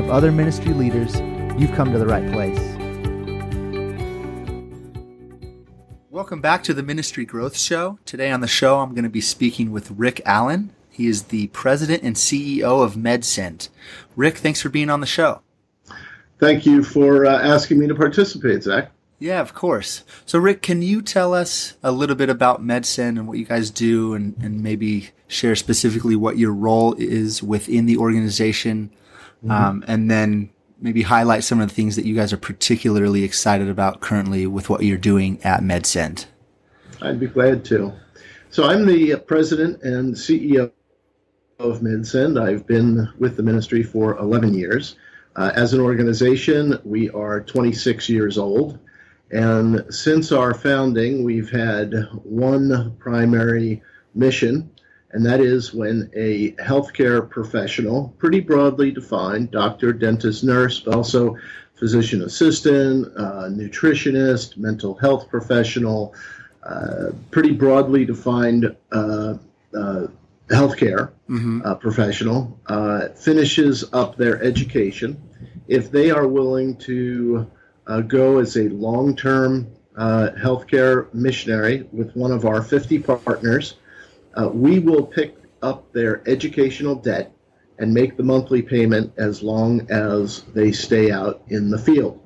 of other ministry leaders, you've come to the right place. Welcome back to the Ministry Growth Show. Today on the show, I'm going to be speaking with Rick Allen. He is the president and CEO of MedSend. Rick, thanks for being on the show. Thank you for uh, asking me to participate, Zach. Yeah, of course. So, Rick, can you tell us a little bit about MedSend and what you guys do, and, and maybe share specifically what your role is within the organization, mm-hmm. um, and then maybe highlight some of the things that you guys are particularly excited about currently with what you're doing at MedSend? I'd be glad to. So, I'm the president and CEO of MedSend. I've been with the ministry for 11 years. Uh, as an organization, we are 26 years old. And since our founding, we've had one primary mission, and that is when a healthcare professional, pretty broadly defined, doctor, dentist, nurse, but also physician assistant, uh, nutritionist, mental health professional, uh, pretty broadly defined uh, uh healthcare mm-hmm. Uh, professional, uh, finishes up their education. If they are willing to uh, go as a long term uh, healthcare missionary with one of our 50 partners. Uh, we will pick up their educational debt and make the monthly payment as long as they stay out in the field.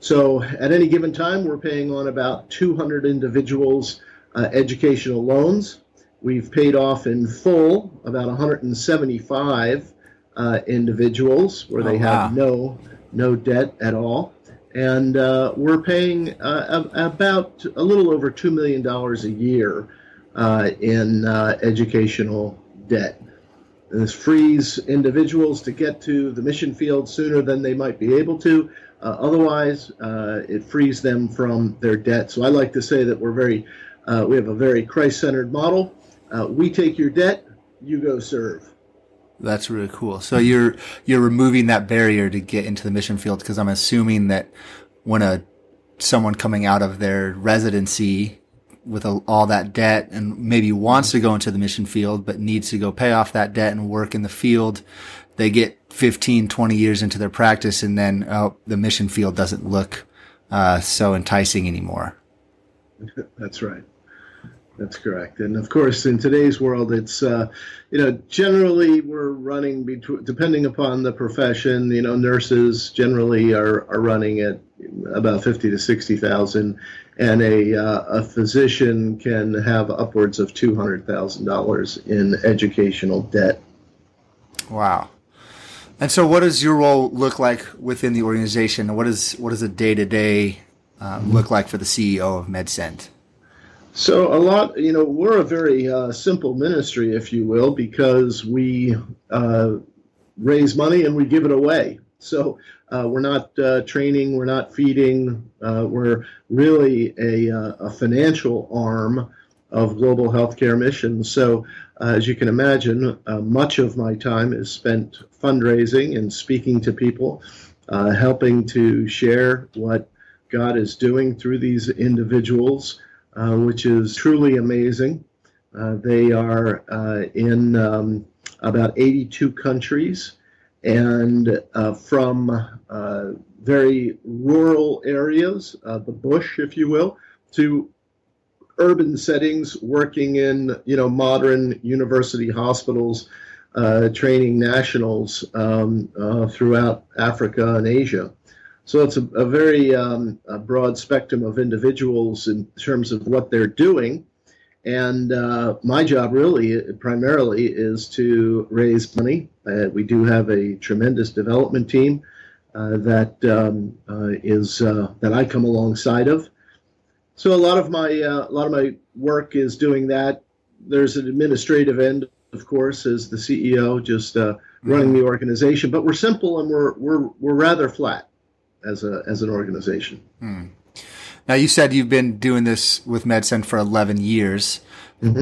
So at any given time, we're paying on about 200 individuals' uh, educational loans. We've paid off in full about 175 uh, individuals where they oh, wow. have no no debt at all and uh, we're paying uh, about a little over $2 million a year uh, in uh, educational debt. And this frees individuals to get to the mission field sooner than they might be able to. Uh, otherwise, uh, it frees them from their debt. So I like to say that we're very, we have a very Christ-centered model. we take your debt, you go serve. That's really cool. So you're you're removing that barrier to get into the mission field because I'm assuming that when a someone coming out of their residency with a, all that debt and maybe wants to go into the mission field but needs to go pay off that debt and work in the field, they get 15, 20 years into their practice and then oh, the mission field doesn't look uh, so enticing anymore. That's right. That's correct. And of course, in today's world, it's, uh, you know, generally we're running between, depending upon the profession, you know, nurses generally are, are running at about 50 to 60,000 and a, uh, a physician can have upwards of $200,000 in educational debt. Wow. And so what does your role look like within the organization? What is, what does a day to day look like for the CEO of MedSend? So a lot, you know, we're a very uh, simple ministry, if you will, because we uh, raise money and we give it away. So uh, we're not uh, training, we're not feeding, uh, we're really a, uh, a, financial arm of global healthcare missions. So as you can imagine, much of my time is spent fundraising and speaking to people, helping to share what God is doing through these individuals. Uh, which is truly amazing. Uh, they are uh, in um, about 82 countries and uh, from uh, very rural areas, the bush, if you will, to urban settings, working in you know modern university hospitals, training nationals um, throughout Africa and Asia. So it's a, a very um, a broad spectrum of individuals in terms of what they're doing. And uh, my job really primarily is to raise money. Uh, we do have a tremendous development team uh, that um, uh, is uh, that I come alongside of. So a lot of my uh, a lot of my work is doing that. There's an administrative end, of course, as the CEO, just running the organization. But we're simple and we're we're we're rather flat as a as an organization. Now you said you've been doing this with MedSend for 11 years.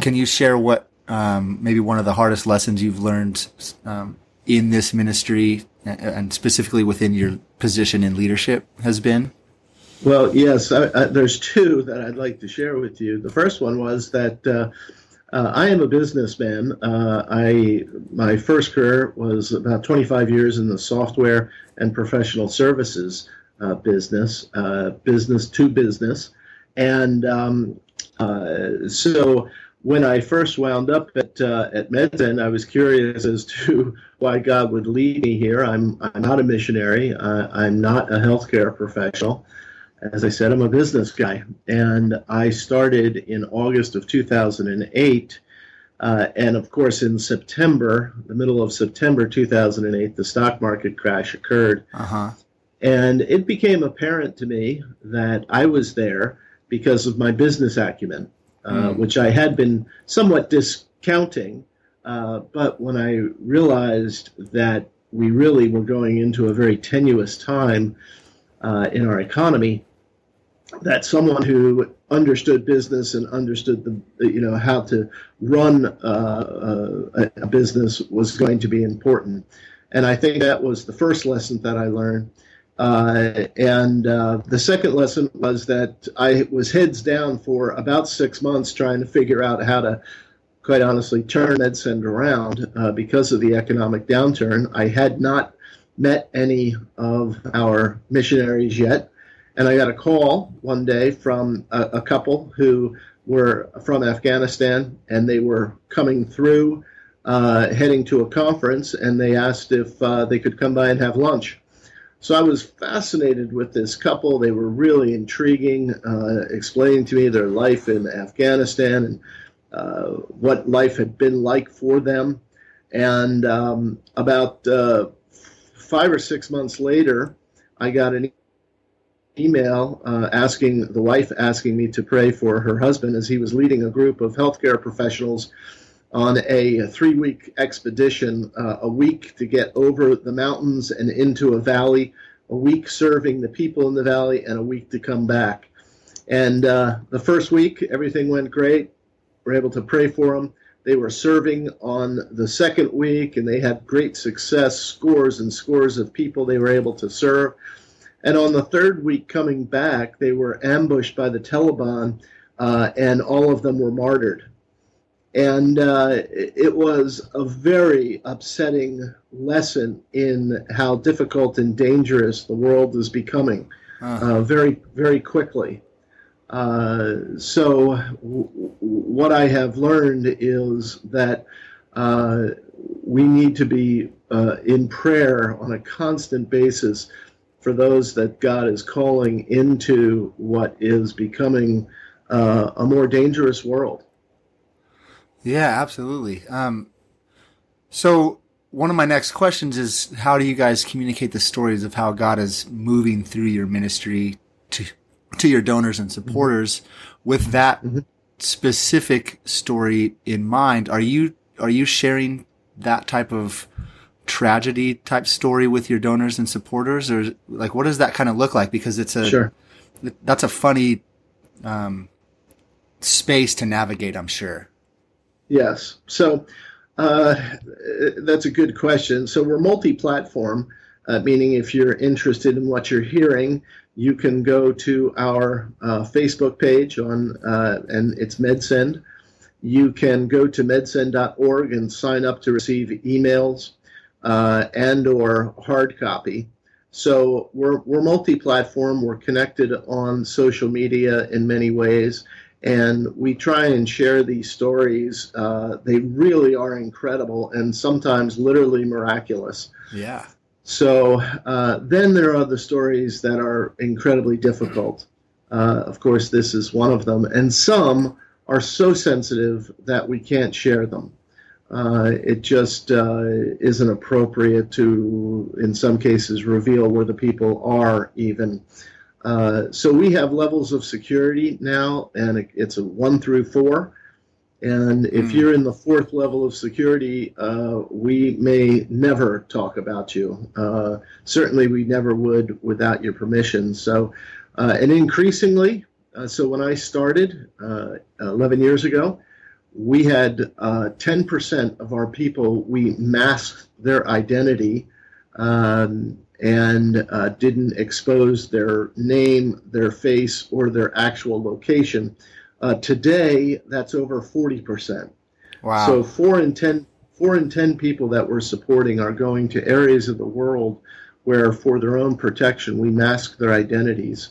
Can you share what um, maybe one of the hardest lessons you've learned um, in this ministry and specifically within your position in leadership has been? Well, yes, I, I, there's two that I'd like to share with you. The first one was that uh, uh, I am a businessman. Uh, I my first career was about 25 years in the software and professional services uh, business, uh, business to business, and um, uh, so when I first wound up at uh, at MedSend, I was curious as to why God would lead me here. I'm I'm not a missionary. I'm not a healthcare professional as I said, I'm a business guy, and I started in August of 2008. Uh, and of course, in September, the middle of September 2008, the stock market crash occurred. Uh-huh. And it became apparent to me that I was there because of my business acumen, uh, mm. which I had been somewhat discounting. Uh, but when I realized that we really were going into a very tenuous time uh, in our economy, that someone who understood business and understood the you know how to run uh, uh, a business was going to be important and i think that was the first lesson that i learned uh, and uh, the second lesson was that i was heads down for about six months trying to figure out how to quite honestly turn MedSend around uh, because of the economic downturn i had not met any of our missionaries yet and I got a call one day from a, a couple who were from Afghanistan and they were coming through, uh, heading to a conference, and they asked if uh, they could come by and have lunch. So I was fascinated with this couple. They were really intriguing, uh, explaining to me their life in Afghanistan and uh, what life had been like for them. And um, about uh, five or six months later, I got an email uh, asking the wife asking me to pray for her husband as he was leading a group of healthcare professionals on a three week expedition, uh, a week to get over the mountains and into a valley, a week serving the people in the valley, and a week to come back. And uh, the first week, everything went great. We're able to pray for them. They were serving on the second week, and they had great success, scores and scores of people they were able to serve. And on the third week coming back, they were ambushed by the Taliban, uh, and all of them were martyred. And uh, it was a very upsetting lesson in how difficult and dangerous the world is becoming uh, very, very quickly. Uh, so, w- what I have learned is that uh, we need to be uh, in prayer on a constant basis for those that God is calling into what is becoming uh, a more dangerous world. Yeah, absolutely. Um, so, one of my next questions is how do you guys communicate the stories of how God is moving through your ministry to to your donors and supporters mm-hmm. with that mm-hmm. specific story in mind? Are you are you sharing that type of tragedy type story with your donors and supporters or like what does that kind of look like because it's a sure. that's a funny um, space to navigate i'm sure yes so uh, that's a good question so we're multi-platform uh, meaning if you're interested in what you're hearing you can go to our uh, facebook page on uh, and it's medsend you can go to medsend.org and sign up to receive emails uh, and or hard copy. So we're, we're multi-platform. We're connected on social media in many ways, and we try and share these stories. Uh, they really are incredible and sometimes literally miraculous. Yeah. So uh, then there are the stories that are incredibly difficult. Uh, of course, this is one of them, and some are so sensitive that we can't share them uh, it just uh, isn't appropriate to, in some cases, reveal where the people are even. Uh, so we have levels of security now, and it's a one through four. And if mm. you're in the fourth level of security, uh, we may never talk about you. Uh, certainly, we never would without your permission. So, uh, and increasingly, uh, so when I started uh, 11 years ago, we had 10% uh, of our people, we masked their identity um, and didn't expose their name, their face, or their actual location. Uh, today, that's over 40%. Wow. So four in 10, four in 10 people that we're supporting are going to areas of the world where, for their own protection, we mask their identities.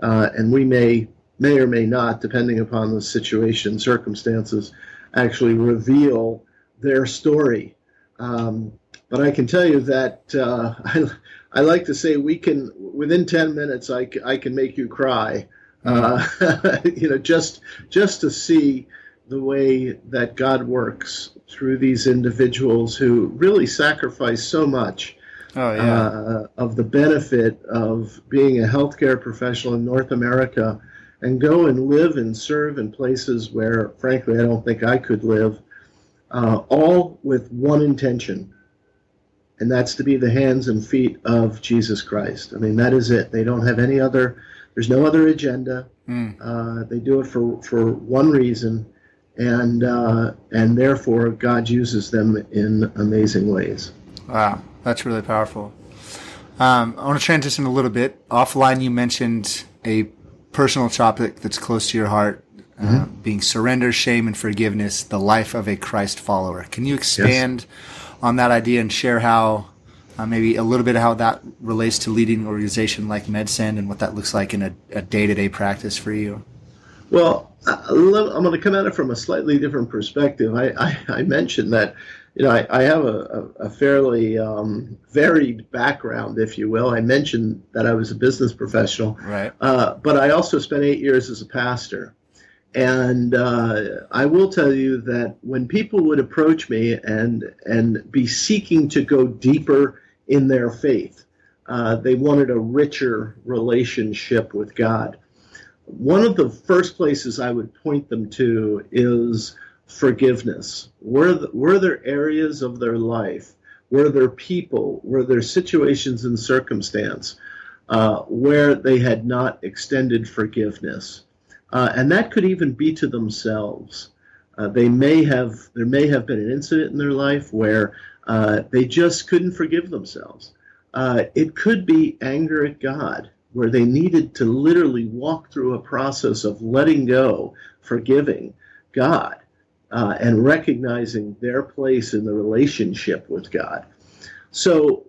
Uh, and we may, may or may not, depending upon the situation, circumstances, actually reveal their story. Um, but I can tell you that uh, I, I like to say we can, within 10 minutes, I, I can make you cry uh, you know, just just to see the way that God works through these individuals who really sacrifice so much oh, yeah. uh, of the benefit of being a healthcare professional in North America and go and live and serve in places where, frankly, I don't think I could live, uh, all with one intention. And that's to be the hands and feet of Jesus Christ. I mean, that is it. They don't have any other there's no other agenda. Mm. Uh, they do it for, for one reason, and uh, and therefore God uses them in amazing ways. Wow, that's really powerful. Um, I want to transition a little bit. Offline, you mentioned a personal topic that's close to your heart, uh, mm-hmm. being surrender, shame, and forgiveness, the life of a Christ follower. Can you expand yes. On that idea and share how uh, maybe a little bit of how that relates to leading an organization like MedSend and what that looks like in a, day-to-day practice for you. Well, I'm going to come at it from a slightly different perspective. I, I, I mentioned that, you know, I, I have a, a fairly um, varied background, if you will. I mentioned that I was a business professional, right? Uh, but I also spent eight years as a pastor. And uh, I will tell you that when people would approach me and and be seeking to go deeper in their faith. Uh, they wanted a richer relationship with God. One of the first places I would point them to is forgiveness. Were, the, were there areas of their life, were there people, were there situations and circumstance uh, where they had not extended forgiveness? Uh, and that could even be to themselves. Uh, they may have there may have been an incident in their life where uh, they just couldn't forgive themselves. Uh, it could be anger at God, where they needed to literally walk through a process of letting go, forgiving God, uh, and recognizing their place in the relationship with God. So,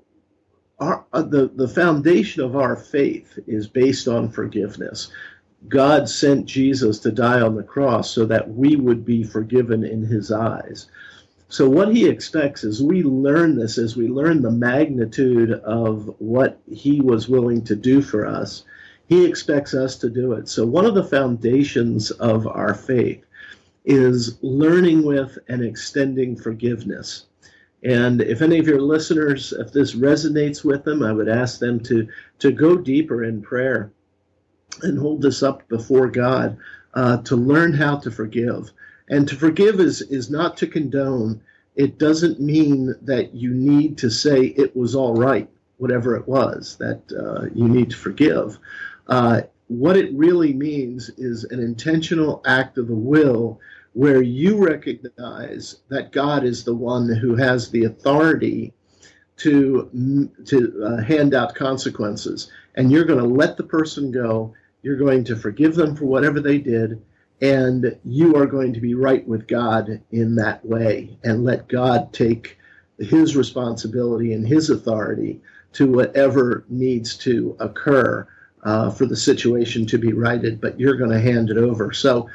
our, uh, the, the foundation of our faith is based on forgiveness. God sent Jesus to die on the cross so that we would be forgiven in his eyes. So, what he expects is we learn this as we learn the magnitude of what he was willing to do for us. He expects us to do it. So, one of the foundations of our faith is learning with and extending forgiveness. And if any of your listeners, if this resonates with them, I would ask them to, to go deeper in prayer and hold this up before God uh, to learn how to forgive. And to forgive is, is not to condone. It doesn't mean that you need to say it was all right, whatever it was that uh, you need to forgive. Uh, what it really means is an intentional act of the will where you recognize that God is the one who has the authority to to uh, hand out consequences, and you're going to let the person go. You're going to forgive them for whatever they did, and you are going to be right with God in that way and let God take his responsibility and his authority to whatever needs to occur uh, for the situation to be righted, but you're going to hand it over. So,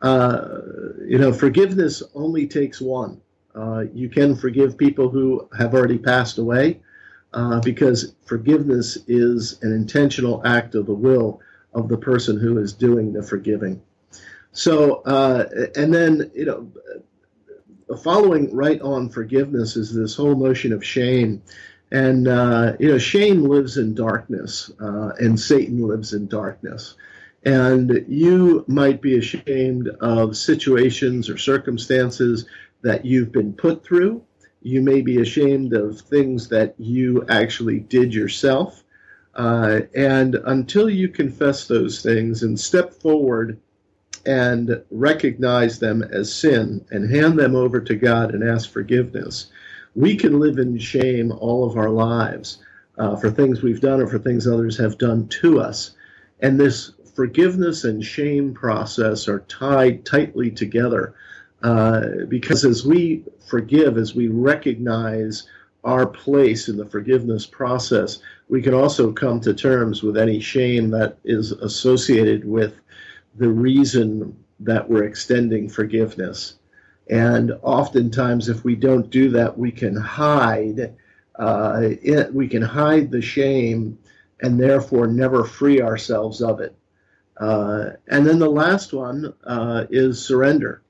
uh, you know, forgiveness only takes one. Uh, you can forgive people who have already passed away uh, because forgiveness is an intentional act of the will of the person who is doing the forgiving. So, uh, and then, you know, following right on forgiveness is this whole notion of shame. And, uh, you know, shame lives in darkness, uh, and Satan lives in darkness. And you might be ashamed of situations or circumstances that you've been put through. You may be ashamed of things that you actually did yourself. Uh, and until you confess those things and step forward and recognize them as sin and hand them over to God and ask forgiveness, we can live in shame all of our lives uh, for things we've done or for things others have done to us. And this forgiveness and shame process are tied tightly together uh, because as we forgive, as we recognize our place in the forgiveness process, we can also come to terms with any shame that is associated with the reason that we're extending forgiveness. And oftentimes, if we don't do that, we can hide. Uh, it, we can hide the shame and therefore never free ourselves of it. Uh, and then the last one uh, is surrender.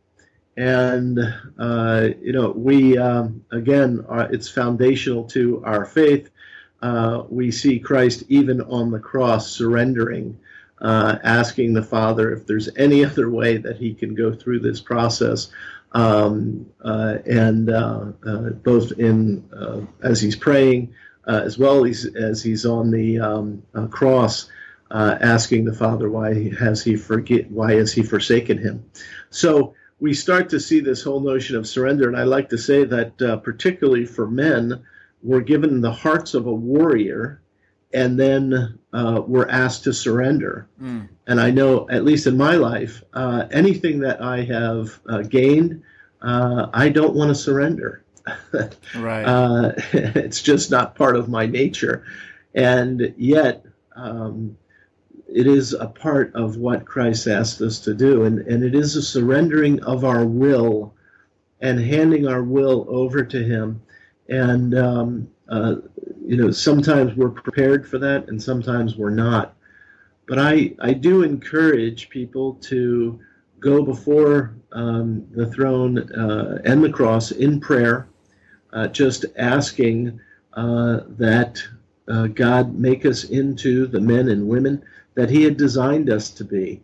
And, uh, you know, we, um, again, are, it's foundational to our faith. Uh, we see Christ even on the cross surrendering, uh, asking the Father if there's any other way that he can go through this process. Um, uh, and both in as he's praying, as well as, as he's on the um, cross, uh, asking the Father why has he forget why has he forsaken him. So we start to see this whole notion of surrender, and I like to say that uh, particularly for men, we're given the hearts of a warrior, and then uh, we're asked to surrender. Mm. And I know, at least in my life, uh, anything that I have uh, gained, uh, I don't want to surrender. right. it's just not part of my nature, and yet. Um, it is a part of what Christ asked us to do, and, and it is a surrendering of our will and handing our will over to Him. And, um, uh, you know, sometimes we're prepared for that and sometimes we're not. But I, I do encourage people to go before um, the throne uh, and the cross in prayer, uh, just asking uh, that uh, God make us into the men and women that He had designed us to be.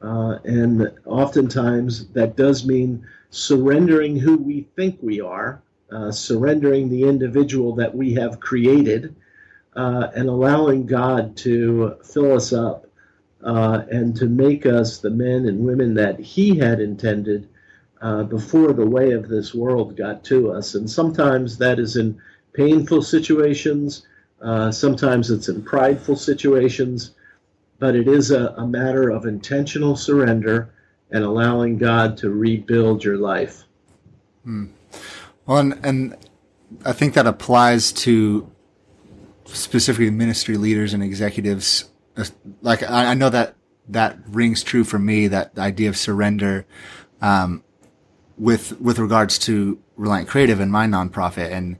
Uh, and oftentimes that does mean surrendering who we think we are, uh, surrendering the individual that we have created, uh, and allowing God to fill us up uh, and to make us the men and women that He had intended uh, before the way of this world got to us. And sometimes that is in painful situations, sometimes it's in prideful situations but it is a, a matter of intentional surrender and allowing God to rebuild your life. Hmm. Well, and, and I think that applies to specifically ministry leaders and executives. Like I, I know that that rings true for me. That idea of surrender, um, with with regards to Reliant Creative and my nonprofit, and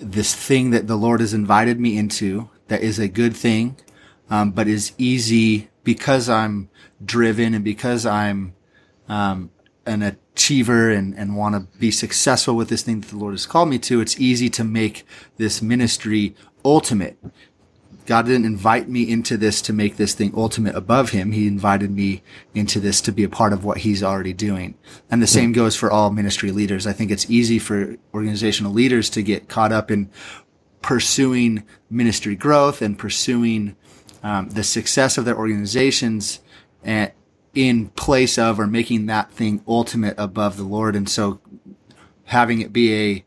this thing that the Lord has invited me into that is a good thing um, but is easy because I'm driven and because I'm um, an achiever and, and want to be successful with this thing that the Lord has called me to. It's easy to make this ministry ultimate. God didn't invite me into this to make this thing ultimate above him. He invited me into this to be a part of what he's already doing. And the same goes for all ministry leaders. I think it's easy for organizational leaders to get caught up in pursuing ministry growth and pursuing um, the success of their organizations at, in place of or making that thing ultimate above the Lord. And so having it be a,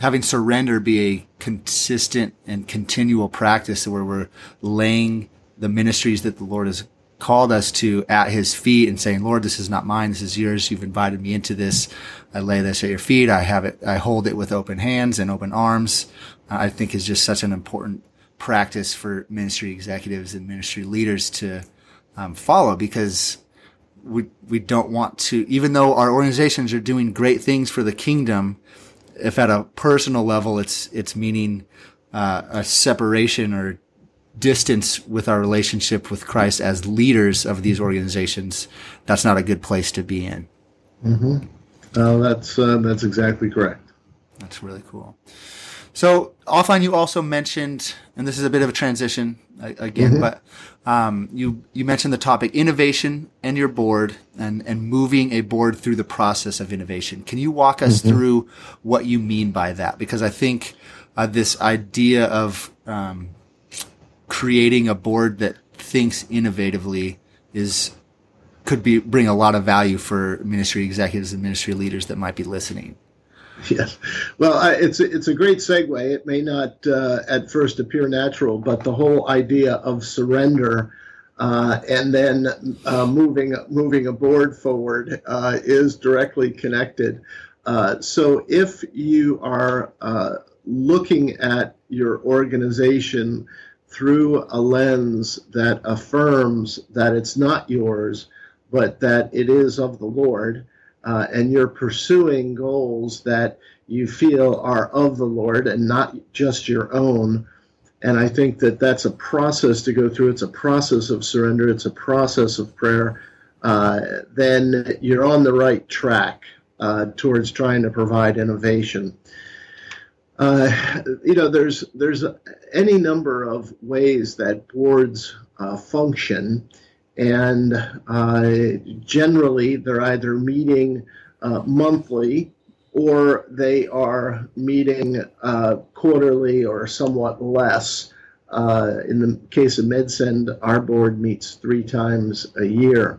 having surrender be a consistent and continual practice where we're laying the ministries that the Lord has called us to at his feet and saying, Lord, this is not mine. This is yours. You've invited me into this. I lay this at your feet. I have it. I hold it with open hands and open arms. I think is just such an important practice for ministry executives and ministry leaders to um, follow because we we don't want to even though our organizations are doing great things for the kingdom if at a personal level it's it's meaning uh, a separation or distance with our relationship with Christ as leaders of these organizations that's not a good place to be in. Mm-hmm. uh, that's uh, that's exactly correct. That's really cool So offline, you also mentioned, and this is a bit of a transition again, mm-hmm. but um, you you mentioned the topic innovation and your board and and moving a board through the process of innovation. Can you walk us mm-hmm. through what you mean by that? Because I think uh, this idea of um, creating a board that thinks innovatively is could be bring a lot of value for ministry executives and ministry leaders that might be listening. Yes, well, I, it's it's a great segue. It may not uh, at first appear natural, but the whole idea of surrender uh, and then uh, moving moving a board forward uh, is directly connected. Uh, so if you are uh, looking at your organization through a lens that affirms that it's not yours, but that it is of the Lord, uh, and you're pursuing goals that you feel are of the Lord and not just your own. And I think that that's a process to go through. It's a process of surrender, it's a process of prayer. Uh, then you're on the right track uh, towards trying to provide innovation. Uh, you know, there's there's any number of ways that boards uh, function, and uh, generally they're either meeting uh, monthly or they are meeting uh, quarterly or somewhat less. Uh, in the case of MedSend, our board meets three times a year.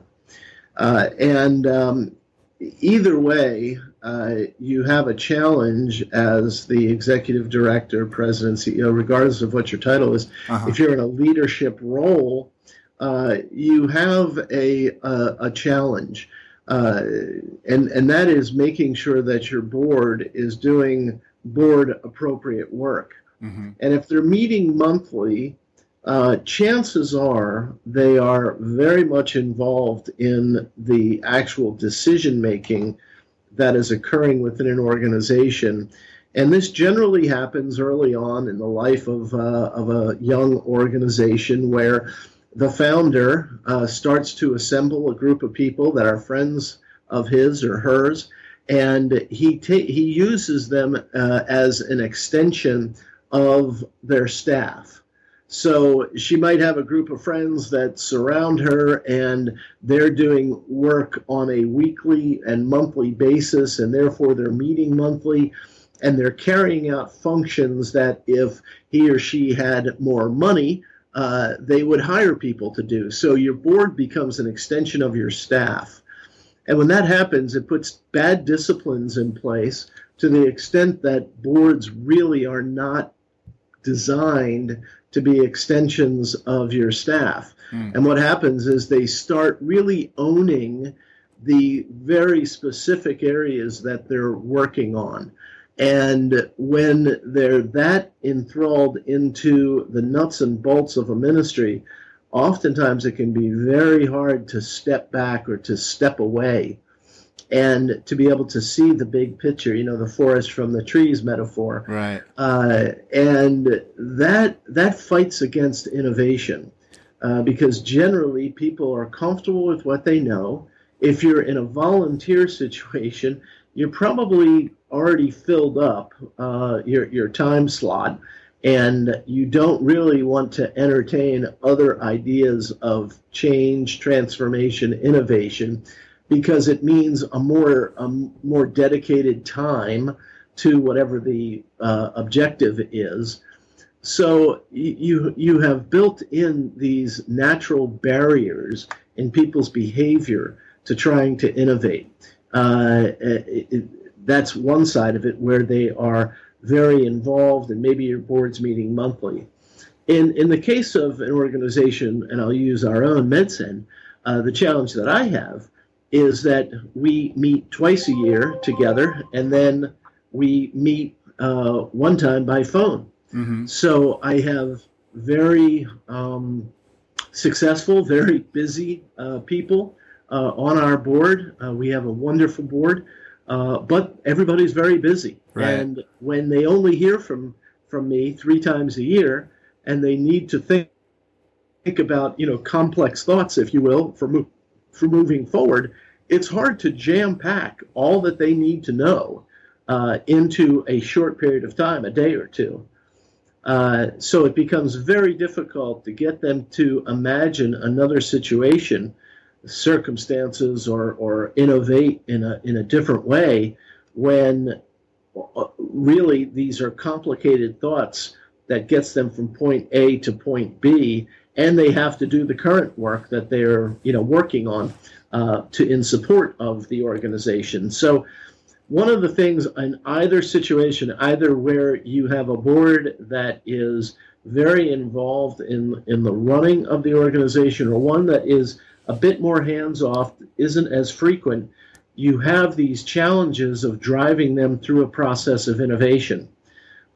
and um, either way, uh, you have a challenge as the executive director, president, CEO, regardless of what your title is. Uh-huh. If you're in a leadership role, uh, you have a a, a challenge, uh, and and that is making sure that your board is doing board appropriate work. Mm-hmm. And if they're meeting monthly, uh, chances are they are very much involved in the actual decision making that is occurring within an organization. And this generally happens early on in the life of, uh, of a young organization where the founder uh, starts to assemble a group of people that are friends of his or hers, and he, ta- he uses them uh, as an extension of their staff. So she might have a group of friends that surround her and they're doing work on a weekly and monthly basis, and therefore they're meeting monthly and they're carrying out functions that if he or she had more money, uh, they would hire people to do. So your board becomes an extension of your staff. And when that happens, it puts bad disciplines in place to the extent that boards really are not designed to be extensions of your staff. Mm. And what happens is they start really owning the very specific areas that they're working on. And when they're that enthralled into the nuts and bolts of a ministry, oftentimes it can be very hard to step back or to step away and to be able to see the big picture, you know, the forest from the trees metaphor. Right. Uh, and that that fights against innovation uh, because generally people are comfortable with what they know. If you're in a volunteer situation, you're probably already filled up uh, your your time slot, and you don't really want to entertain other ideas of change, transformation, innovation because it means a more a more dedicated time to whatever the uh, objective is. So you you have built in these natural barriers in people's behavior to trying to innovate. Uh, it, that's one side of it where they are very involved, and maybe your board's meeting monthly. In in the case of an organization, and I'll use our own MedSend, uh, the challenge that I have is that we meet twice a year together, and then we meet uh, one time by phone. Mm-hmm. So I have very um, successful, very busy uh, people on our board. Uh, we have a wonderful board, uh, but everybody's very busy. Right. And when they only hear from from me three times a year, and they need to think think about you know complex thoughts, if you will, for mo- for moving forward, it's hard to jam pack all that they need to know uh, into a short period of time, a day or two. Uh, so it becomes very difficult to get them to imagine another situation, circumstances, or, or innovate in a, in a different way when uh, really these are complicated thoughts that gets them from point A to point B, and they have to do the current work that they're you know working on uh, to in support of the organization. So one of the things in either situation, either where you have a board that is very involved in in the running of the organization, or one that is a bit more hands off, isn't as frequent, you have these challenges of driving them through a process of innovation.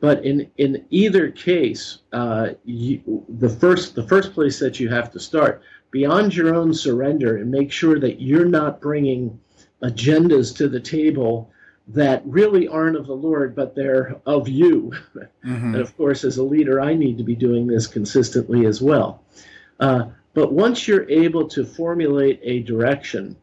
But in, in either case, uh, you, the first the first place that you have to start beyond your own surrender and make sure that you're not bringing agendas to the table that really aren't of the Lord, but they're of you. Mm-hmm. And of course, as a leader, I need to be doing this consistently as well. Uh, but once you're able to formulate a direction,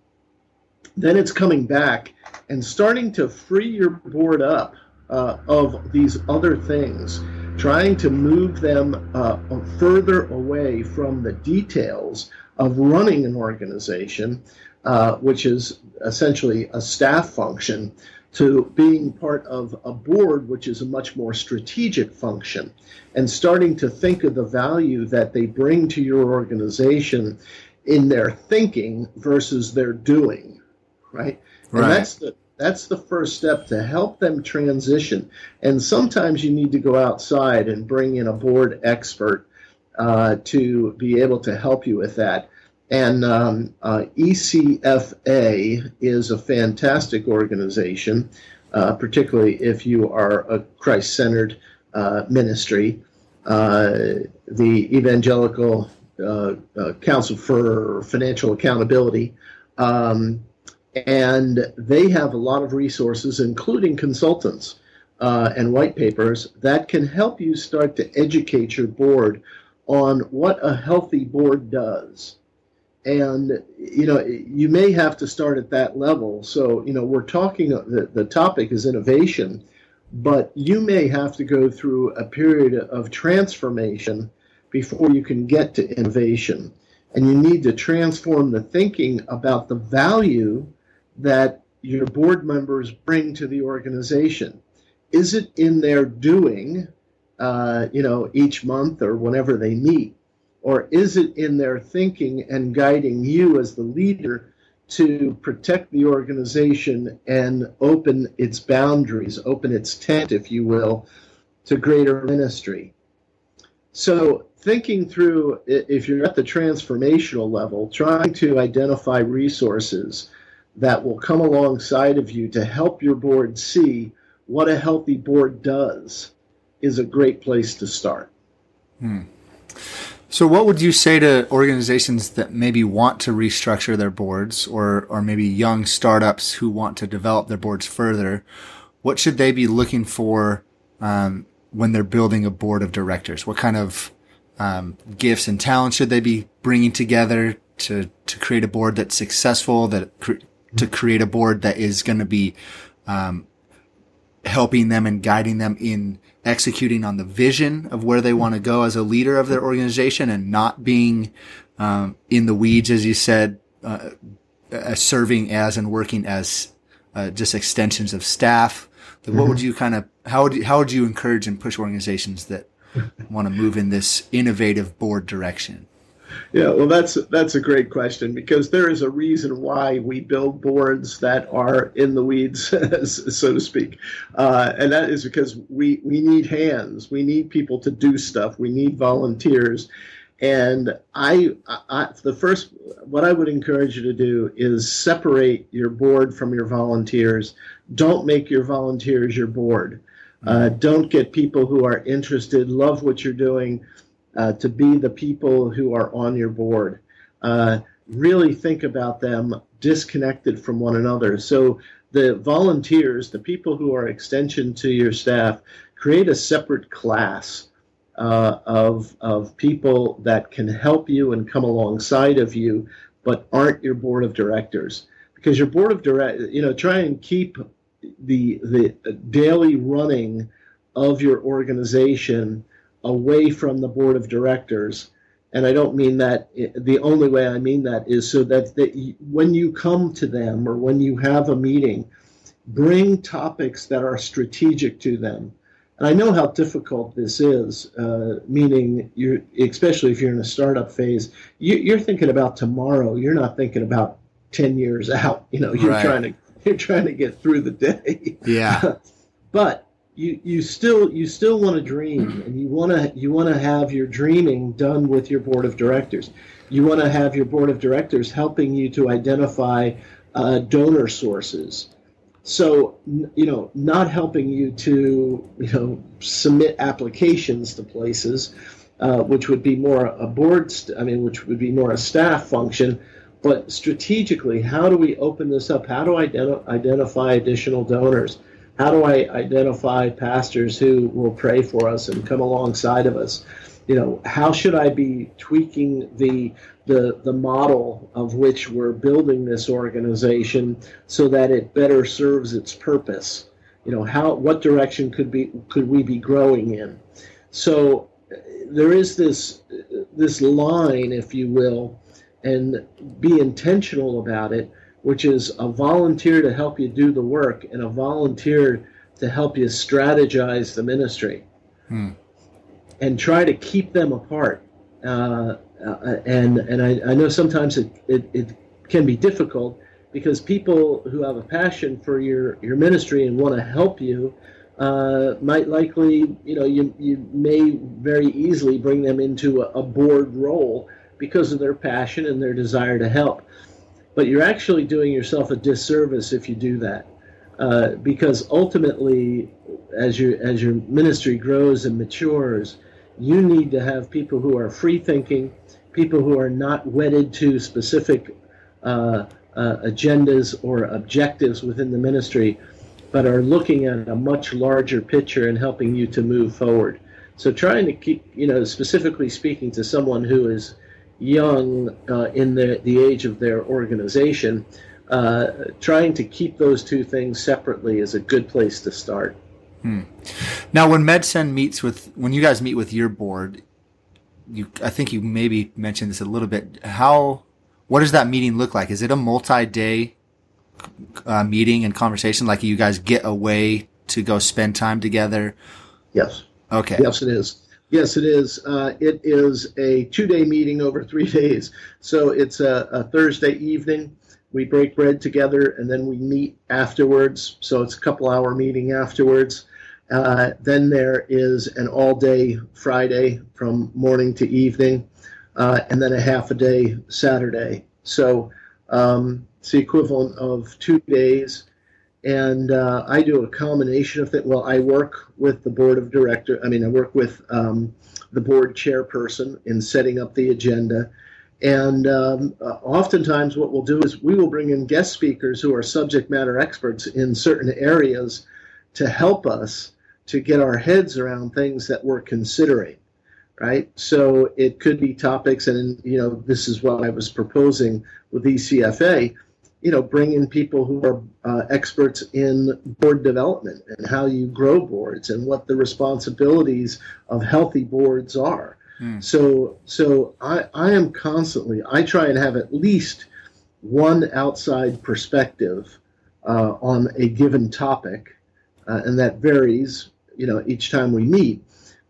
then it's coming back and starting to free your board up uh, of these other things, trying to move them uh, further away from the details of running an organization, uh, which is essentially a staff function, to being part of a board, which is a much more strategic function, and starting to think of the value that they bring to your organization in their thinking versus their doing, right? right. And that's the that's the first step to help them transition. And sometimes you need to go outside and bring in a board expert uh, to be able to help you with that. And um, uh, ECFA is a fantastic organization, uh, particularly if you are a Christ centered uh, ministry. Uh, the Evangelical uh, Council for Financial Accountability. Um, and they have a lot of resources, including consultants uh, and white papers, that can help you start to educate your board on what a healthy board does. And you know, you may have to start at that level. So you know, we're talking. The, the topic is innovation, but you may have to go through a period of transformation before you can get to innovation. And you need to transform the thinking about the value that your board members bring to the organization? Is it in their doing, uh, you know, each month or whenever they meet? Or is it in their thinking and guiding you as the leader to protect the organization and open its boundaries, open its tent, if you will, to greater ministry? So, thinking through if you're at the transformational level, trying to identify resources that will come alongside of you to help your board see what a healthy board does is a great place to start. Hmm. So, what would you say to organizations that maybe want to restructure their boards, or or maybe young startups who want to develop their boards further? What should they be looking for um, when they're building a board of directors? What kind of um, gifts and talents should they be bringing together to to create a board that's successful, that cre- to create a board that is going to be um, helping them and guiding them in executing on the vision of where they want to go as a leader of their organization and not being um, in the weeds, as you said, uh, uh, serving as and working as uh, just extensions of staff. mm-hmm. What would mm-hmm. you kind of how would you, how would you encourage and push organizations that want to move in this innovative board direction? Yeah, well, that's that's a great question because there is a reason why we build boards that are in the weeds, so to speak, uh, and that is because we we need hands, we need people to do stuff, we need volunteers, and I, I the first what I would encourage you to do is separate your board from your volunteers. Don't make your volunteers your board. Uh, don't get people who are interested, love what you're doing uh, to be the people who are on your board. Uh, really think about them disconnected from one another. So the volunteers, the people who are extension to your staff, create a separate class uh, of of people that can help you and come alongside of you, but aren't your board of directors. Because your board of direct, you know, try and keep the the daily running of your organization away from the board of directors. And I don't mean that the only way I mean that is so that, that when you come to them or when you have a meeting, bring topics that are strategic to them. And I know how difficult this is, uh, meaning you especially if you're in a startup phase, you, are thinking about tomorrow. You're not thinking about 10 years out. You know, you're right. trying to you're trying to get through the day. Yeah. but you you still you still want to dream and you want to you want to have your dreaming done with your board of directors. You want to have your board of directors helping you to identify uh, donor sources. So you know, not helping you to you know submit applications to places, uh, which would be more a board. St- I mean, which would be more a staff function but strategically, how do we open this up? How do I ident- identify additional donors? How do I identify pastors who will pray for us and come alongside of us? You know, how should I be tweaking the the the model of which we're building this organization so that it better serves its purpose? You know, how what direction could be could we be growing in? So there is this this line, if you will, and be intentional about it, which is a volunteer to help you do the work and a volunteer to help you strategize the ministry. Hmm. And try to keep them apart. Uh, uh, and and I, I know sometimes it, it, it can be difficult because people who have a passion for your, your ministry and want to help you uh, might likely, you know, you, you may very easily bring them into a, a board role because of their passion and their desire to help. But you're actually doing yourself a disservice if you do that, uh, because ultimately, as your as your ministry grows and matures, you need to have people who are free thinking, people who are not wedded to specific uh, uh, agendas or objectives within the ministry, but are looking at a much larger picture and helping you to move forward. So trying to keep, you know, specifically speaking to someone who is young uh, in the, the age of their organization, uh, trying to keep those two things separately is a good place to start. Hmm. Now, when MedSend meets with, when you guys meet with your board, you, I think you maybe mentioned this a little bit. How, what does that meeting look like? Is it a multi-day uh, meeting and conversation? Like you guys get away to go spend time together? Yes. Okay. Yes, it is. Yes, it is. Uh, it is a two day meeting over three days. So it's a, a, Thursday evening. We break bread together and then we meet afterwards. So it's a couple hour meeting afterwards. Uh, then there is an all day Friday from morning to evening, uh, and then a half a day Saturday. So um, it's the equivalent of two days and uh, I do a combination of things. Well, I work with the board of director. I mean, I work with um, the board chairperson in setting up the agenda. And um, uh, oftentimes, what we'll do is we will bring in guest speakers who are subject matter experts in certain areas to help us to get our heads around things that we're considering. Right. So it could be topics, and you know, this is what I was proposing with ECFA you know, bring in people who are uh, experts in board development and how you grow boards and what the responsibilities of healthy boards are. Hmm. So, so I, I am constantly, I try and have at least one outside perspective uh, on a given topic, uh, and that varies, you know, each time we meet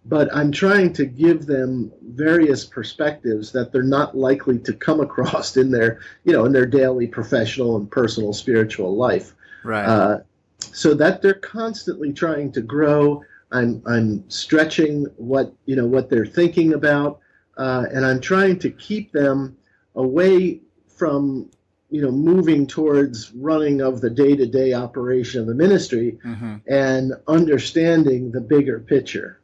but I'm trying to give them various perspectives that they're not likely to come across in their, you know, in their daily professional and personal spiritual life. Right. Uh, so that they're constantly trying to grow. I'm I'm stretching what you know what they're thinking about, uh, and I'm trying to keep them away from you know moving towards running of the day-to-day operation of the ministry mm-hmm. and understanding the bigger picture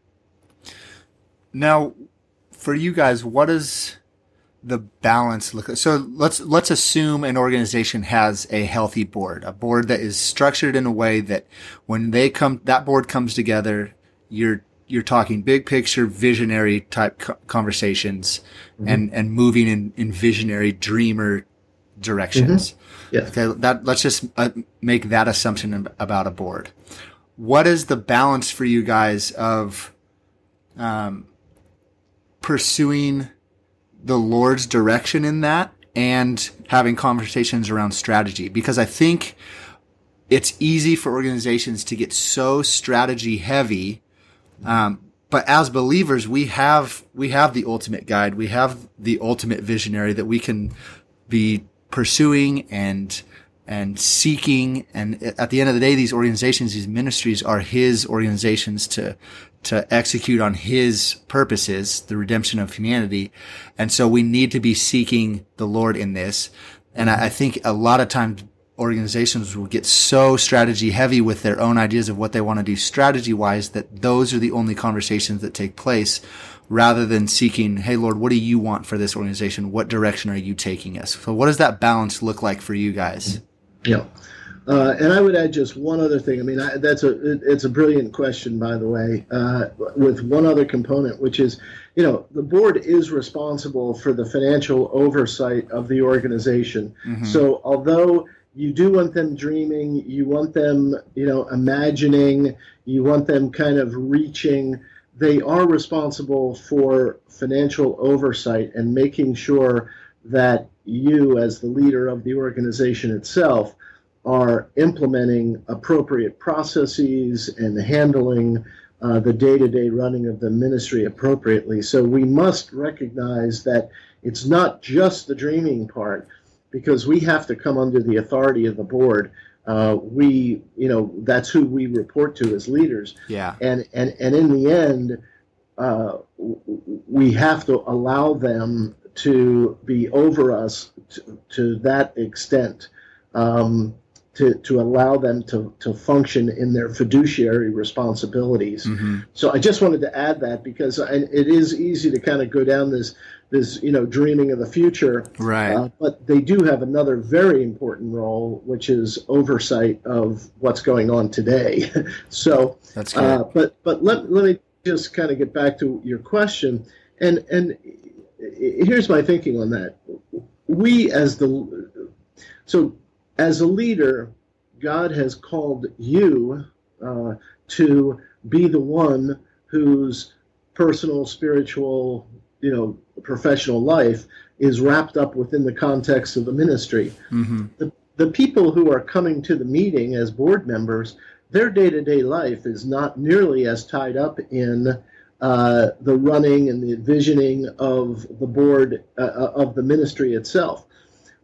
now, for you guys, what does the balance look like? So let's let's assume an organization has a healthy board, a board that is structured in a way that when they come, that board comes together, you're you're talking big picture, visionary type conversations, mm-hmm. and and moving in in visionary dreamer directions. Mm-hmm. Yes. Okay. That let's just uh, make that assumption about a board. What is the balance for you guys of um, pursuing the Lord's direction in that and having conversations around strategy? Because I think it's easy for organizations to get so strategy heavy. Um, but as believers, we have, we have the ultimate guide. We have the ultimate visionary that we can be pursuing and, and seeking. And at the end of the day, these organizations, these ministries are his organizations to, to execute on his purposes, the redemption of humanity. And so we need to be seeking the Lord in this. And I, I think a lot of times organizations will get so strategy heavy with their own ideas of what they want to do strategy wise that those are the only conversations that take place rather than seeking, Hey, Lord, what do you want for this organization? What direction are you taking us? So what does that balance look like for you guys? Yeah. Uh, and I would add just one other thing. I mean, I, that's a it, it's a brilliant question, by the way. Uh, with one other component, which is, you know, the board is responsible for the financial oversight of the organization. Mm-hmm. So although you do want them dreaming, you want them, you know, imagining, you want them kind of reaching. They are responsible for financial oversight and making sure that you, as the leader of the organization itself, are implementing appropriate processes and handling uh, the day to day running of the ministry appropriately. So we must recognize that it's not just the dreaming part, because we have to come under the authority of the board. Uh, we, you know, that's who we report to as leaders. Yeah. And and and in the end, uh, we have to allow them to be over us to, to that extent. Um, to, to allow them to, to function in their fiduciary responsibilities. Mm-hmm. So I just wanted to add that because it is easy to kind of go down this this you know dreaming of the future, right? Uh, but they do have another very important role, which is oversight of what's going on today. so that's good. Uh, but but let let me just kind of get back to your question, and and here's my thinking on that. We as the so as a leader, God has called you uh, to be the one whose personal, spiritual, you know, professional life is wrapped up within the context of the ministry. Mm-hmm. The, the people who are coming to the meeting as board members, their day to day life is not nearly as tied up in uh, the running and the visioning of the board uh, uh of the ministry itself.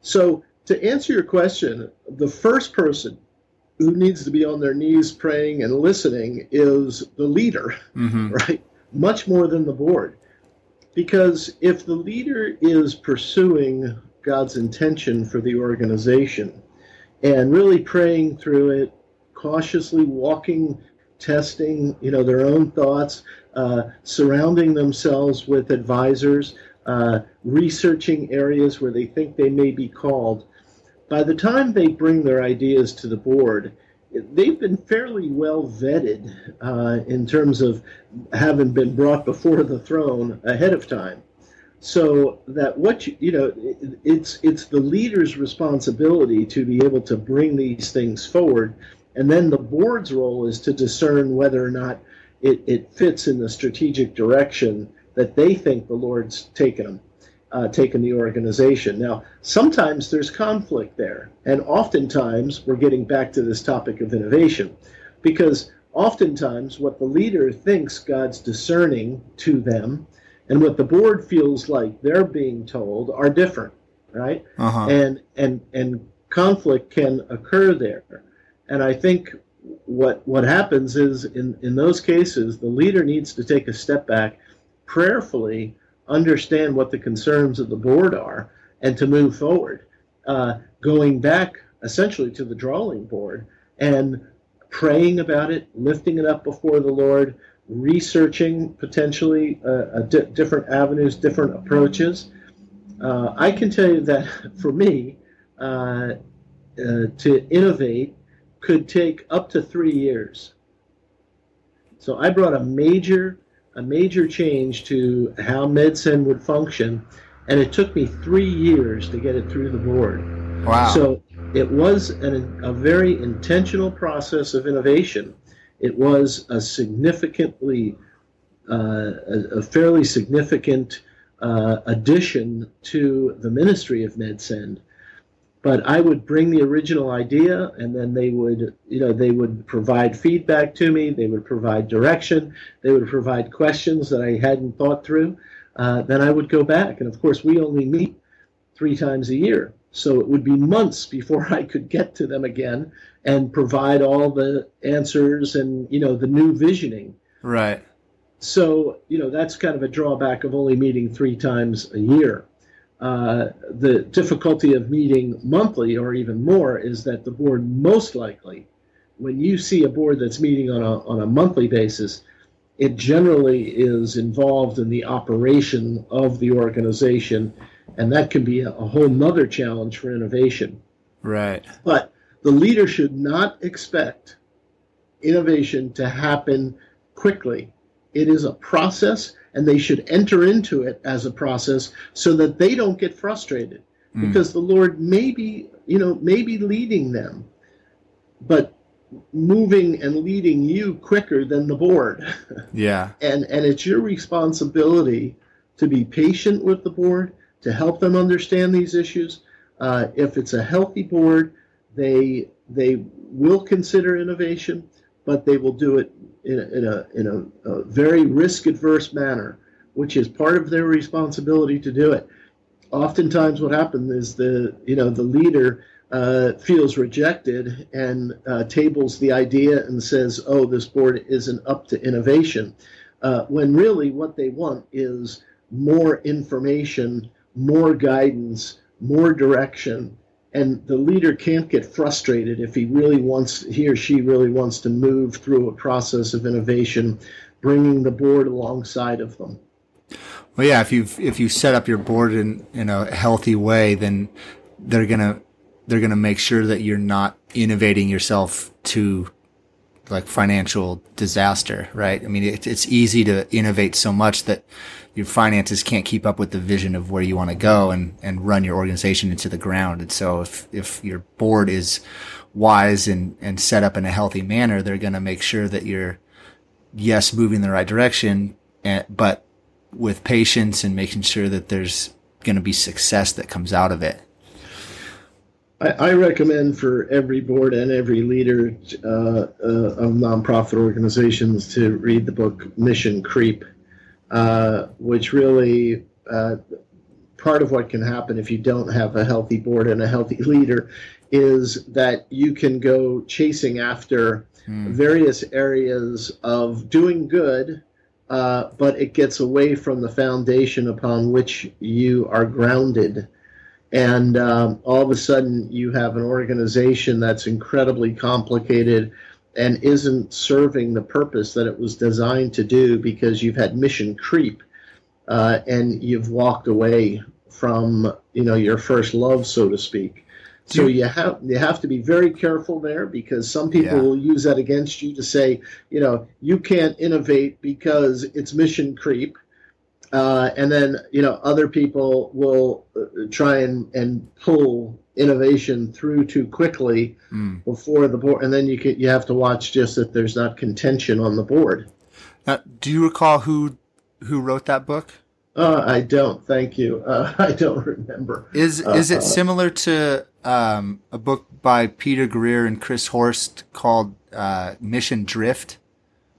So to answer your question, the first person who needs to be on their knees praying and listening is the leader, mm-hmm. right? Much more than the board. Because if the leader is pursuing God's intention for the organization and really praying through it, cautiously walking, testing, you know, their own thoughts, uh, surrounding themselves with advisors, uh, researching areas where they think they may be called, by the time they bring their ideas to the board, they've been fairly well vetted uh, in terms of having been brought before the throne ahead of time. So that what you, you know, it's it's the leader's responsibility to be able to bring these things forward, and then the board's role is to discern whether or not it, it fits in the strategic direction that they think the Lord's taken them uh, taken the organization. Now, sometimes there's conflict there, and oftentimes we're getting back to this topic of innovation, because oftentimes what the leader thinks God's discerning to them and what the board feels like they're being told are different, right? Uh-huh. And and and conflict can occur there, and I think what what happens is in in those cases the leader needs to take a step back prayerfully understand what the concerns of the board are and to move forward. Uh, going back essentially to the drawing board and praying about it, lifting it up before the Lord, researching potentially uh, di- different avenues, different approaches. Uh, I can tell you that for me, uh, uh, to innovate could take up to three years. So I brought a major a major change to how MedSend would function. and it took me three years to get it through the board. Wow. So it was an, a very intentional process of innovation. It was a significantly, uh, a, a, fairly significant uh, addition to the ministry of MedSend. But I would bring the original idea, and then they would, you know, they would provide feedback to me. They would provide direction. They would provide questions that I hadn't thought through. Uh, then I would go back, and of course, we only meet three times a year. So it would be months before I could get to them again and provide all the answers and you know the new visioning. Right. So you know that's kind of a drawback of only meeting three times a year. Uh, the difficulty of meeting monthly or even more is that the board most likely, when you see a board that's meeting on a on a monthly basis, it generally is involved in the operation of the organization and that can be a, a whole nother challenge for innovation. Right. But the leader should not expect innovation to happen quickly. It is a process, and they should enter into it as a process so that they don't get frustrated. Mm. Because the Lord may be, you know, may be leading them, but moving and leading you quicker than the board. Yeah. and and it's your responsibility to be patient with the board to help them understand these issues. Uh, if it's a healthy board, they they will consider innovation, but they will do it in a, in a, in a, a very risk adverse manner, which is part of their responsibility to do it. Oftentimes, what happens is the you know the leader uh, feels rejected and uh, tables the idea and says, "Oh, this board isn't up to innovation," uh, when really what they want is more information more guidance, more direction. And the leader can't get frustrated if he really wants, he or she really wants to move through a process of innovation, bringing the board alongside of them. Well, yeah, if you've if you set up your board in in a healthy way, then they're gonna they're gonna make sure that you're not innovating yourself to like financial disaster, right? I mean, it, it's easy to innovate so much that your finances can't keep up with the vision of where you want to go and, and run your organization into the ground. And so if, if your board is wise and, and set up in a healthy manner, they're going to make sure that you're, yes, moving in the right direction, and, but with patience and making sure that there's going to be success that comes out of it. I, I recommend for every board and every leader uh, uh, of nonprofit organizations to read the book Mission Creep uh, which really uh, part of what can happen if you don't have a healthy board and a healthy leader is that you can go chasing after mm. various areas of doing good, uh, but it gets away from the foundation upon which you are grounded. And um, all of a sudden, you have an organization that's incredibly complicated and isn't serving the purpose that it was designed to do because you've had mission creep uh, and you've walked away from you know your first love so to speak so you have you have to be very careful there because some people yeah. will use that against you to say you know you can't innovate because it's mission creep uh, and then you know other people will uh, try and, and pull innovation through too quickly mm. before the board, and then you can, you have to watch just that there's not contention on the board. Now, do you recall who who wrote that book? Uh, I don't. Thank you. Uh, I don't remember. Is is it uh, similar to um, a book by Peter Greer and Chris Horst called uh, Mission Drift?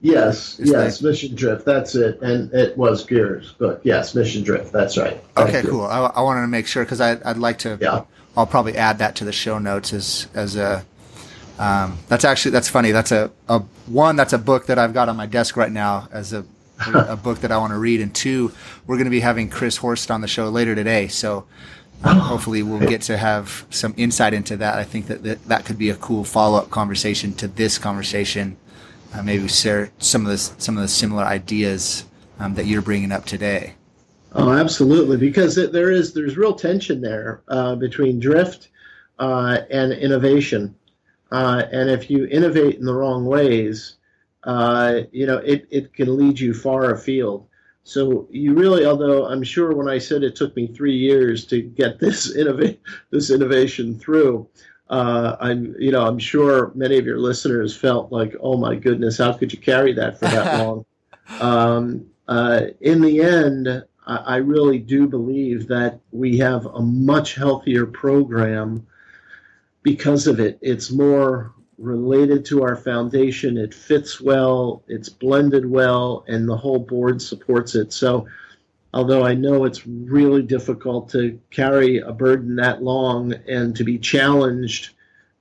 Yes, yes. Mission Drift. That's it, and it was Greer's, but yes, Mission Drift. That's right. Thank okay, you. cool. I, I, wanted to make sure because I'd like to. Yeah. I'll probably add that to the show notes as as a. Um, that's actually that's funny. That's a, a one. That's a book that I've got on my desk right now as a a book that I want to read. And two, we're going to be having Chris Horst on the show later today, so. Um, hopefully we'll get to have some insight into that. I think that that, that could be a cool follow up conversation to this conversation uh, maybe share some of the some of the similar ideas um, that you're bringing up today. Oh, absolutely, because it, there is there's real tension there uh, between drift uh, and innovation, uh, and if you innovate in the wrong ways, uh, you know it, it can lead you far afield. So you really, although I'm sure when I said it took me three years to get this innovate this innovation through, uh, I'm you know I'm sure many of your listeners felt like, oh my goodness, how could you carry that for that long? Um, uh, in the end, I, I really do believe that we have a much healthier program because of it. It's more related to our foundation. It fits well, it's blended well, and the whole board supports it. So, although I know it's really difficult to carry a burden that long and to be challenged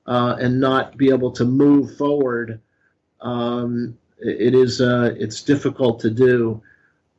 uh, and not be able to move forward, um, it is uh, it's difficult to do.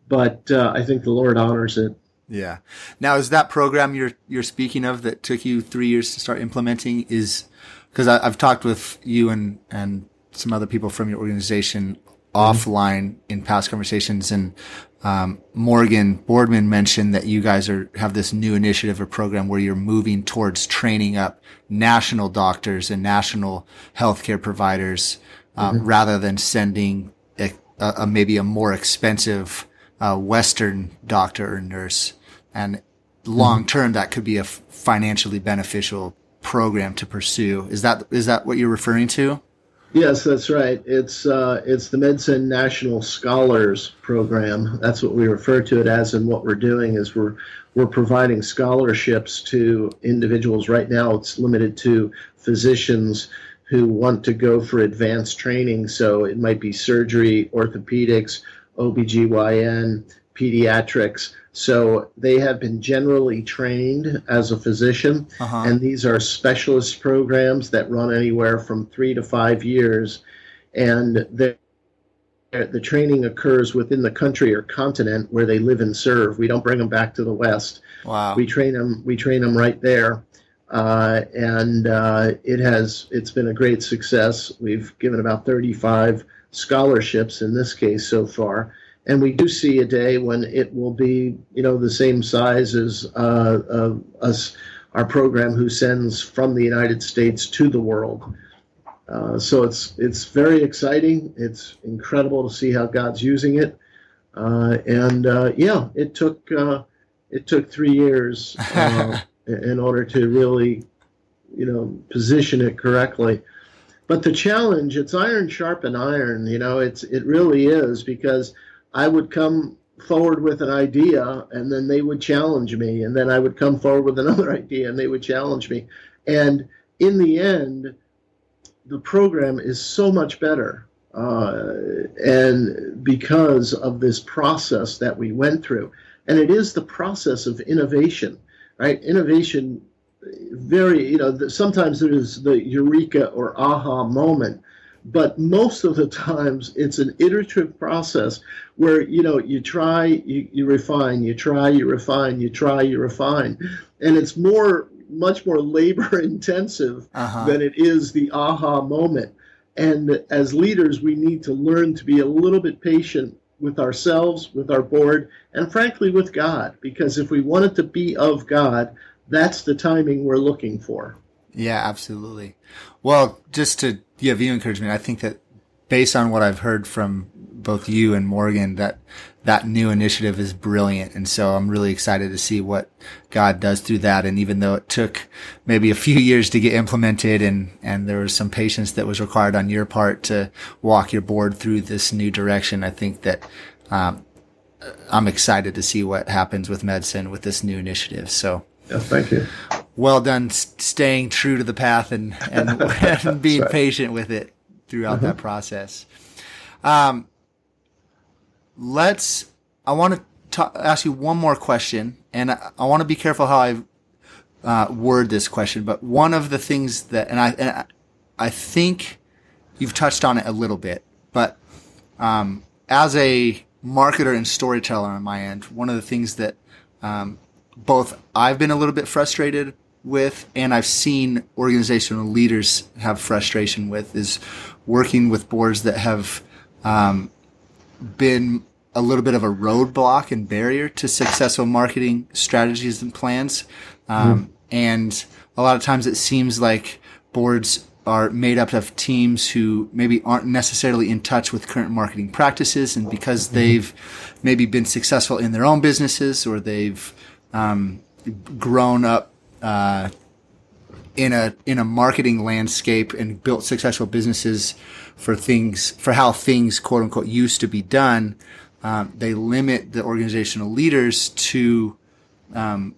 But uh, I think the Lord honors it. Yeah. Now, is that program you're you're speaking of that took you three years to start implementing? Is because I've talked with you and and some other people from your organization. Offline in past conversations, and um, Morgan Boardman mentioned that you guys are have this new initiative or program where you're moving towards training up national doctors and national healthcare providers um, mm-hmm. rather than sending a, a, maybe a more expensive uh, Western doctor or nurse. And long term, that could be a financially beneficial program to pursue. Is that is that what you're referring to? Yes, that's right. It's uh, it's the MedSend National Scholars Program. That's what we refer to it as, and what we're doing is we're we're providing scholarships to individuals. Right now, it's limited to physicians who want to go for advanced training. So it might be surgery, orthopedics, OBGYN, pediatrics. So they have been generally trained as a physician, uh-huh. and these are specialist programs that run anywhere from three to five years, and the the training occurs within the country or continent where they live and serve. We don't bring them back to the West. Wow. We train them. We train them right there, uh, and uh, it has it's been a great success. We've given about 35 scholarships in this case so far and we do see a day when it will be, you know, the same size as uh, uh, us, our program, who sends from the United States to the world. Uh, so it's it's very exciting. It's incredible to see how God's using it, uh, and uh, yeah, it took uh, it took three years in order to really, you know, position it correctly. But the challenge, it's iron sharpen iron. You know, it's it really is because I would come forward with an idea and then they would challenge me and then I would come forward with another idea and they would challenge me. And in the end the program is so much better uh, and because of this process that we went through. And it is the process of innovation right? Innovation very you know sometimes it is the eureka or aha moment but most of the times it's an iterative process where you know you try you, you refine you try you refine you try you refine. And it's more much more labor intensive uh-huh. than it is the aha moment. And as leaders we need to learn to be a little bit patient with ourselves with our board and frankly with god. Because if we want it to be of god that's the timing we're looking for. Yeah absolutely. Well just to give you encouragement. I think that based on what I've heard from both you and Morgan, that that new initiative is brilliant. And so I'm really excited to see what God does through that. And even though it took maybe a few years to get implemented and, and there was some patience that was required on your part to walk your board through this new direction, I think that, um, I'm excited to see what happens with MedSend with this new initiative. So yeah, thank you. Well done, staying true to the path and and, and being right. patient with it throughout mm-hmm. that process. Um, let's. I want to ask you one more question, and I, I want to be careful how I uh, word this question. But one of the things that, and I, and I think you've touched on it a little bit, but um, as a marketer and storyteller on my end, one of the things that um, both I've been a little bit frustrated with, and I've seen organizational leaders have frustration with, is working with boards that have um, been a little bit of a roadblock and barrier to successful marketing strategies and plans. Um, mm. And a lot of times it seems like boards are made up of teams who maybe aren't necessarily in touch with current marketing practices, and because mm-hmm. they've maybe been successful in their own businesses or they've um, grown up uh, in a in a marketing landscape and built successful businesses for things for how things quote unquote used to be done, um, they limit the organizational leaders to um,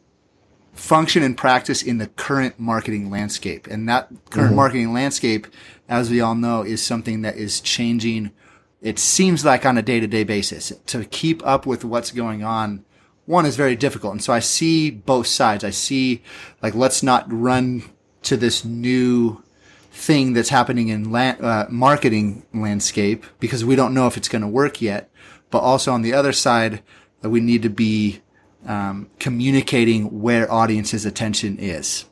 function and practice in the current marketing landscape. And that current mm-hmm. marketing landscape, as we all know, is something that is changing. It seems like on a day to day basis to keep up with what's going on. One is very difficult. And so I see both sides. I see like, let's not run to this new thing that's happening in la- uh, marketing landscape because we don't know if it's going to work yet. But also on the other side, we need to be um, communicating where audience's attention is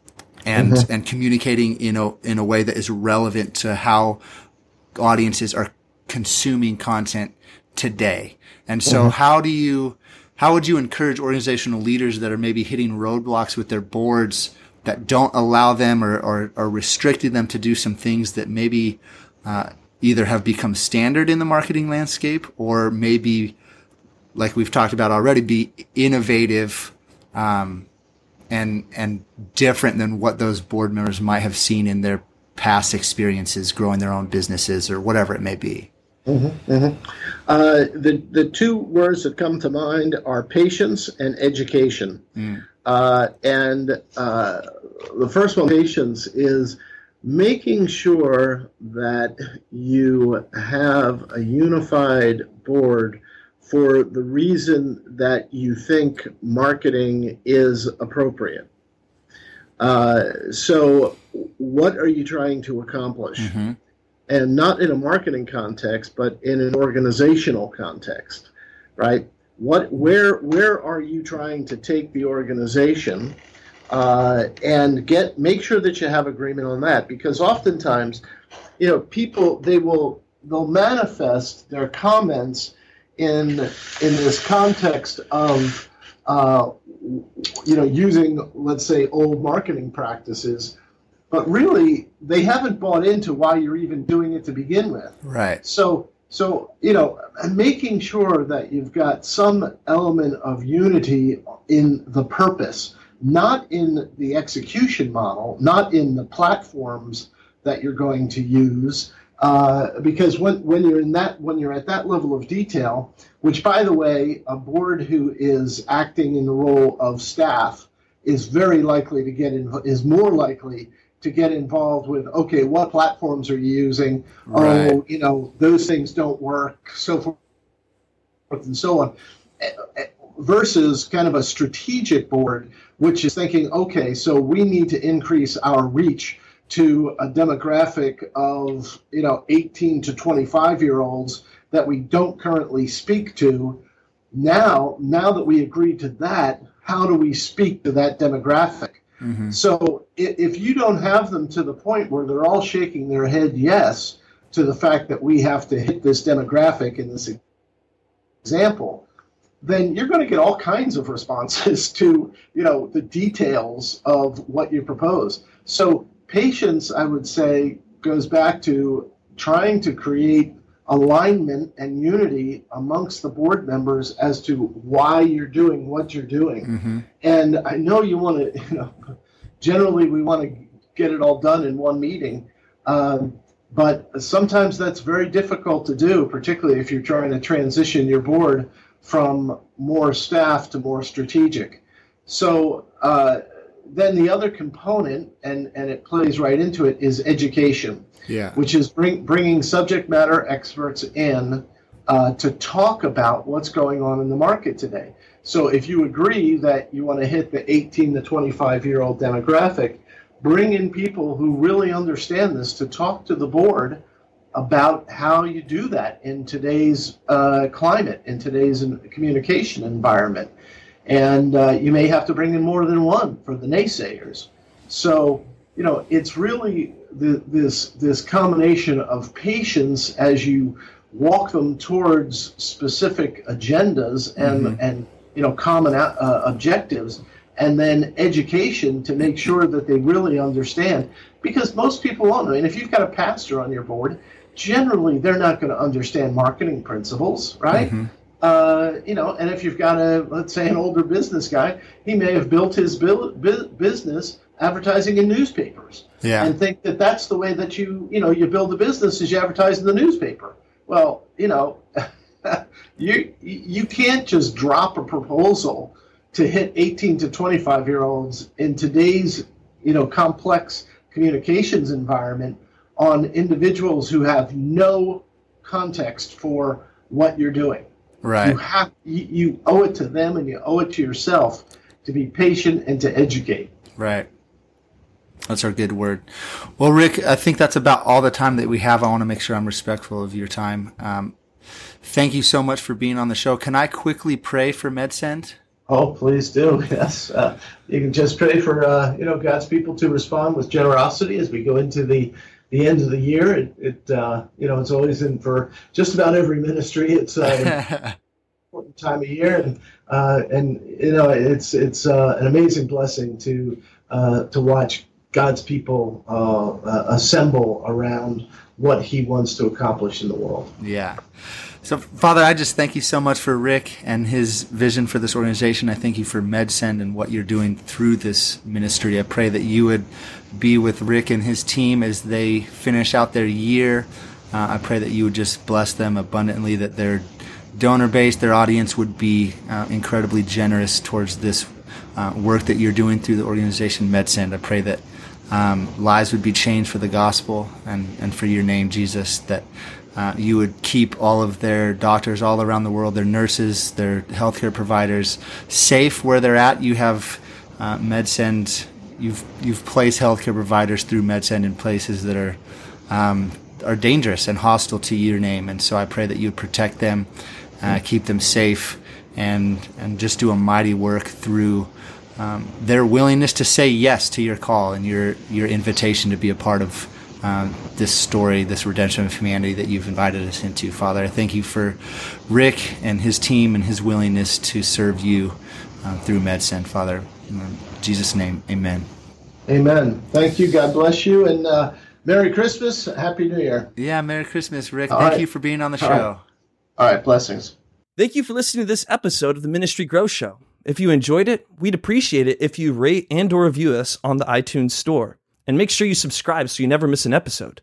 and mm-hmm. and communicating in a in a way that is relevant to how audiences are consuming content today. And so mm-hmm. how do you how would you encourage organizational leaders that are maybe hitting roadblocks with their boards that don't allow them or, or, or restricting them to do some things that maybe uh, either have become standard in the marketing landscape or maybe like we've talked about already, be innovative, um, and, and different than what those board members might have seen in their past experiences growing their own businesses or whatever it may be. Mm-hmm, mm-hmm. Uh, the the two words that come to mind are patience and education. Mm. Uh, and uh, the first one, patience, is making sure that you have a unified board for the reason that you think marketing is appropriate. Uh, so, what are you trying to accomplish? Mm-hmm. And not in a marketing context, but in an organizational context, right? What, where, where are you trying to take the organization, uh, and get make sure that you have agreement on that? Because oftentimes, you know, people they will they'll manifest their comments in in this context of uh, you know using let's say old marketing practices but really they haven't bought into why you're even doing it to begin with. Right. So so you know making sure that you've got some element of unity in the purpose not in the execution model not in the platforms that you're going to use uh, because when, when you're in that when you're at that level of detail, which by the way, a board who is acting in the role of staff is very likely to get in, is more likely to get involved with okay, what platforms are you using? Right. Oh, you know those things don't work, so forth and so on. Eh, eh, versus kind of a strategic board, which is thinking, okay, so we need to increase our reach to a demographic of you know 18 to 25 year olds that we don't currently speak to now now that we agreed to that how do we speak to that demographic mm-hmm. so if you don't have them to the point where they're all shaking their head yes to the fact that we have to hit this demographic in this example then you're going to get all kinds of responses to you know the details of what you propose so patience, I would say, goes back to trying to create alignment and unity amongst the board members as to why you're doing what you're doing. Mm-hmm. And I know you want to, you know, generally we want to get it all done in one meeting. Um, but sometimes that's very difficult to do, particularly if you're trying to transition your board from more staff to more strategic. So, uh, then the other component, and, and it plays right into it, is education. Yeah. Which is bring, bringing subject matter experts in uh, to talk about what's going on in the market today. So if you agree that you want to hit the 18 to 25 year old demographic, bring in people who really understand this to talk to the board about how you do that in today's uh, climate, in today's communication environment and uh, you may have to bring in more than one for the naysayers. So you know it's really the, this this combination of patience as you walk them towards specific agendas and mm-hmm. and you know common uh, objectives, and then education to make sure that they really understand. Because most people won't. I mean, if you've got a pastor on your board, generally they're not going to understand marketing principles, right? Mm-hmm. Uh, you know, and if you've got a, let's say, an older business guy, he may have built his bu- bu- business advertising in newspapers, yeah. and think that that's the way that you, you know, you build a business is you advertise in the newspaper. Well, you know, you you can't just drop a proposal to hit 18 to 25 year olds in today's, you know, complex communications environment on individuals who have no context for what you're doing. Right. You have you, you owe it to them and you owe it to yourself to be patient and to educate. Right. That's our good word. Well, Rick, I think that's about all the time that we have. I want to make sure I'm respectful of your time. Um, thank you so much for being on the show. Can I quickly pray for MedSend? Oh, please do. Yes, uh, you can just pray for uh, you know God's people to respond with generosity as we go into the the end of the year. It, it uh, you know it's always in for just about every ministry. It's uh, important time of year, and uh, and you know it's it's uh, an amazing blessing to uh, to watch God's people assemble around what He wants to accomplish in the world. Yeah. So, Father, I just thank you so much for Rick and his vision for this organization. I thank you for MedSend and what you're doing through this ministry. I pray that you would be with Rick and his team as they finish out their year. Uh, I pray that you would just bless them abundantly, that their donor base, their audience would be uh, incredibly generous towards this uh, work that you're doing through the organization MedSend. I pray that um, lives would be changed for the gospel and, and for your name, Jesus, that uh, you would keep all of their doctors all around the world, their nurses, their healthcare providers safe where they're at. You have uh, MedSend. You've you've placed healthcare providers through MedSend in places that are um, are dangerous and hostile to your name. And so I pray that you would protect them, uh, keep them safe, and and just do a mighty work through. Um, their willingness to say yes to your call and your your invitation to be a part of uh, this story, this redemption of humanity that you've invited us into, Father. I thank you for Rick and his team and his willingness to serve you uh, through MedSend, Father. In Jesus' name, amen. Amen. Thank you. God bless you. And uh, Merry Christmas. Happy New Year. Yeah, Merry Christmas, Rick. All thank right. you for being on the show. All right. All right. Blessings. Thank you for listening to this episode of the Ministry Growth Show. If you enjoyed it, we'd appreciate it if you rate and or review us on the iTunes store and make sure you subscribe so you never miss an episode.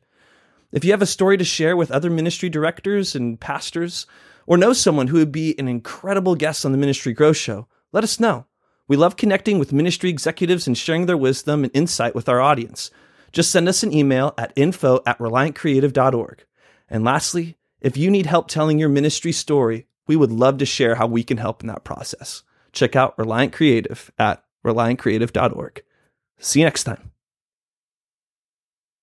If you have a story to share with other ministry directors and pastors, or know someone who would be an incredible guest on the Ministry Growth Show, let us know. We love connecting with ministry executives and sharing their wisdom and insight with our audience. Just send us an email at info at reliantcreative.org. And lastly, if you need help telling your ministry story, we would love to share how we can help in that process. Check out Reliant Creative at reliantcreative.org. See you next time.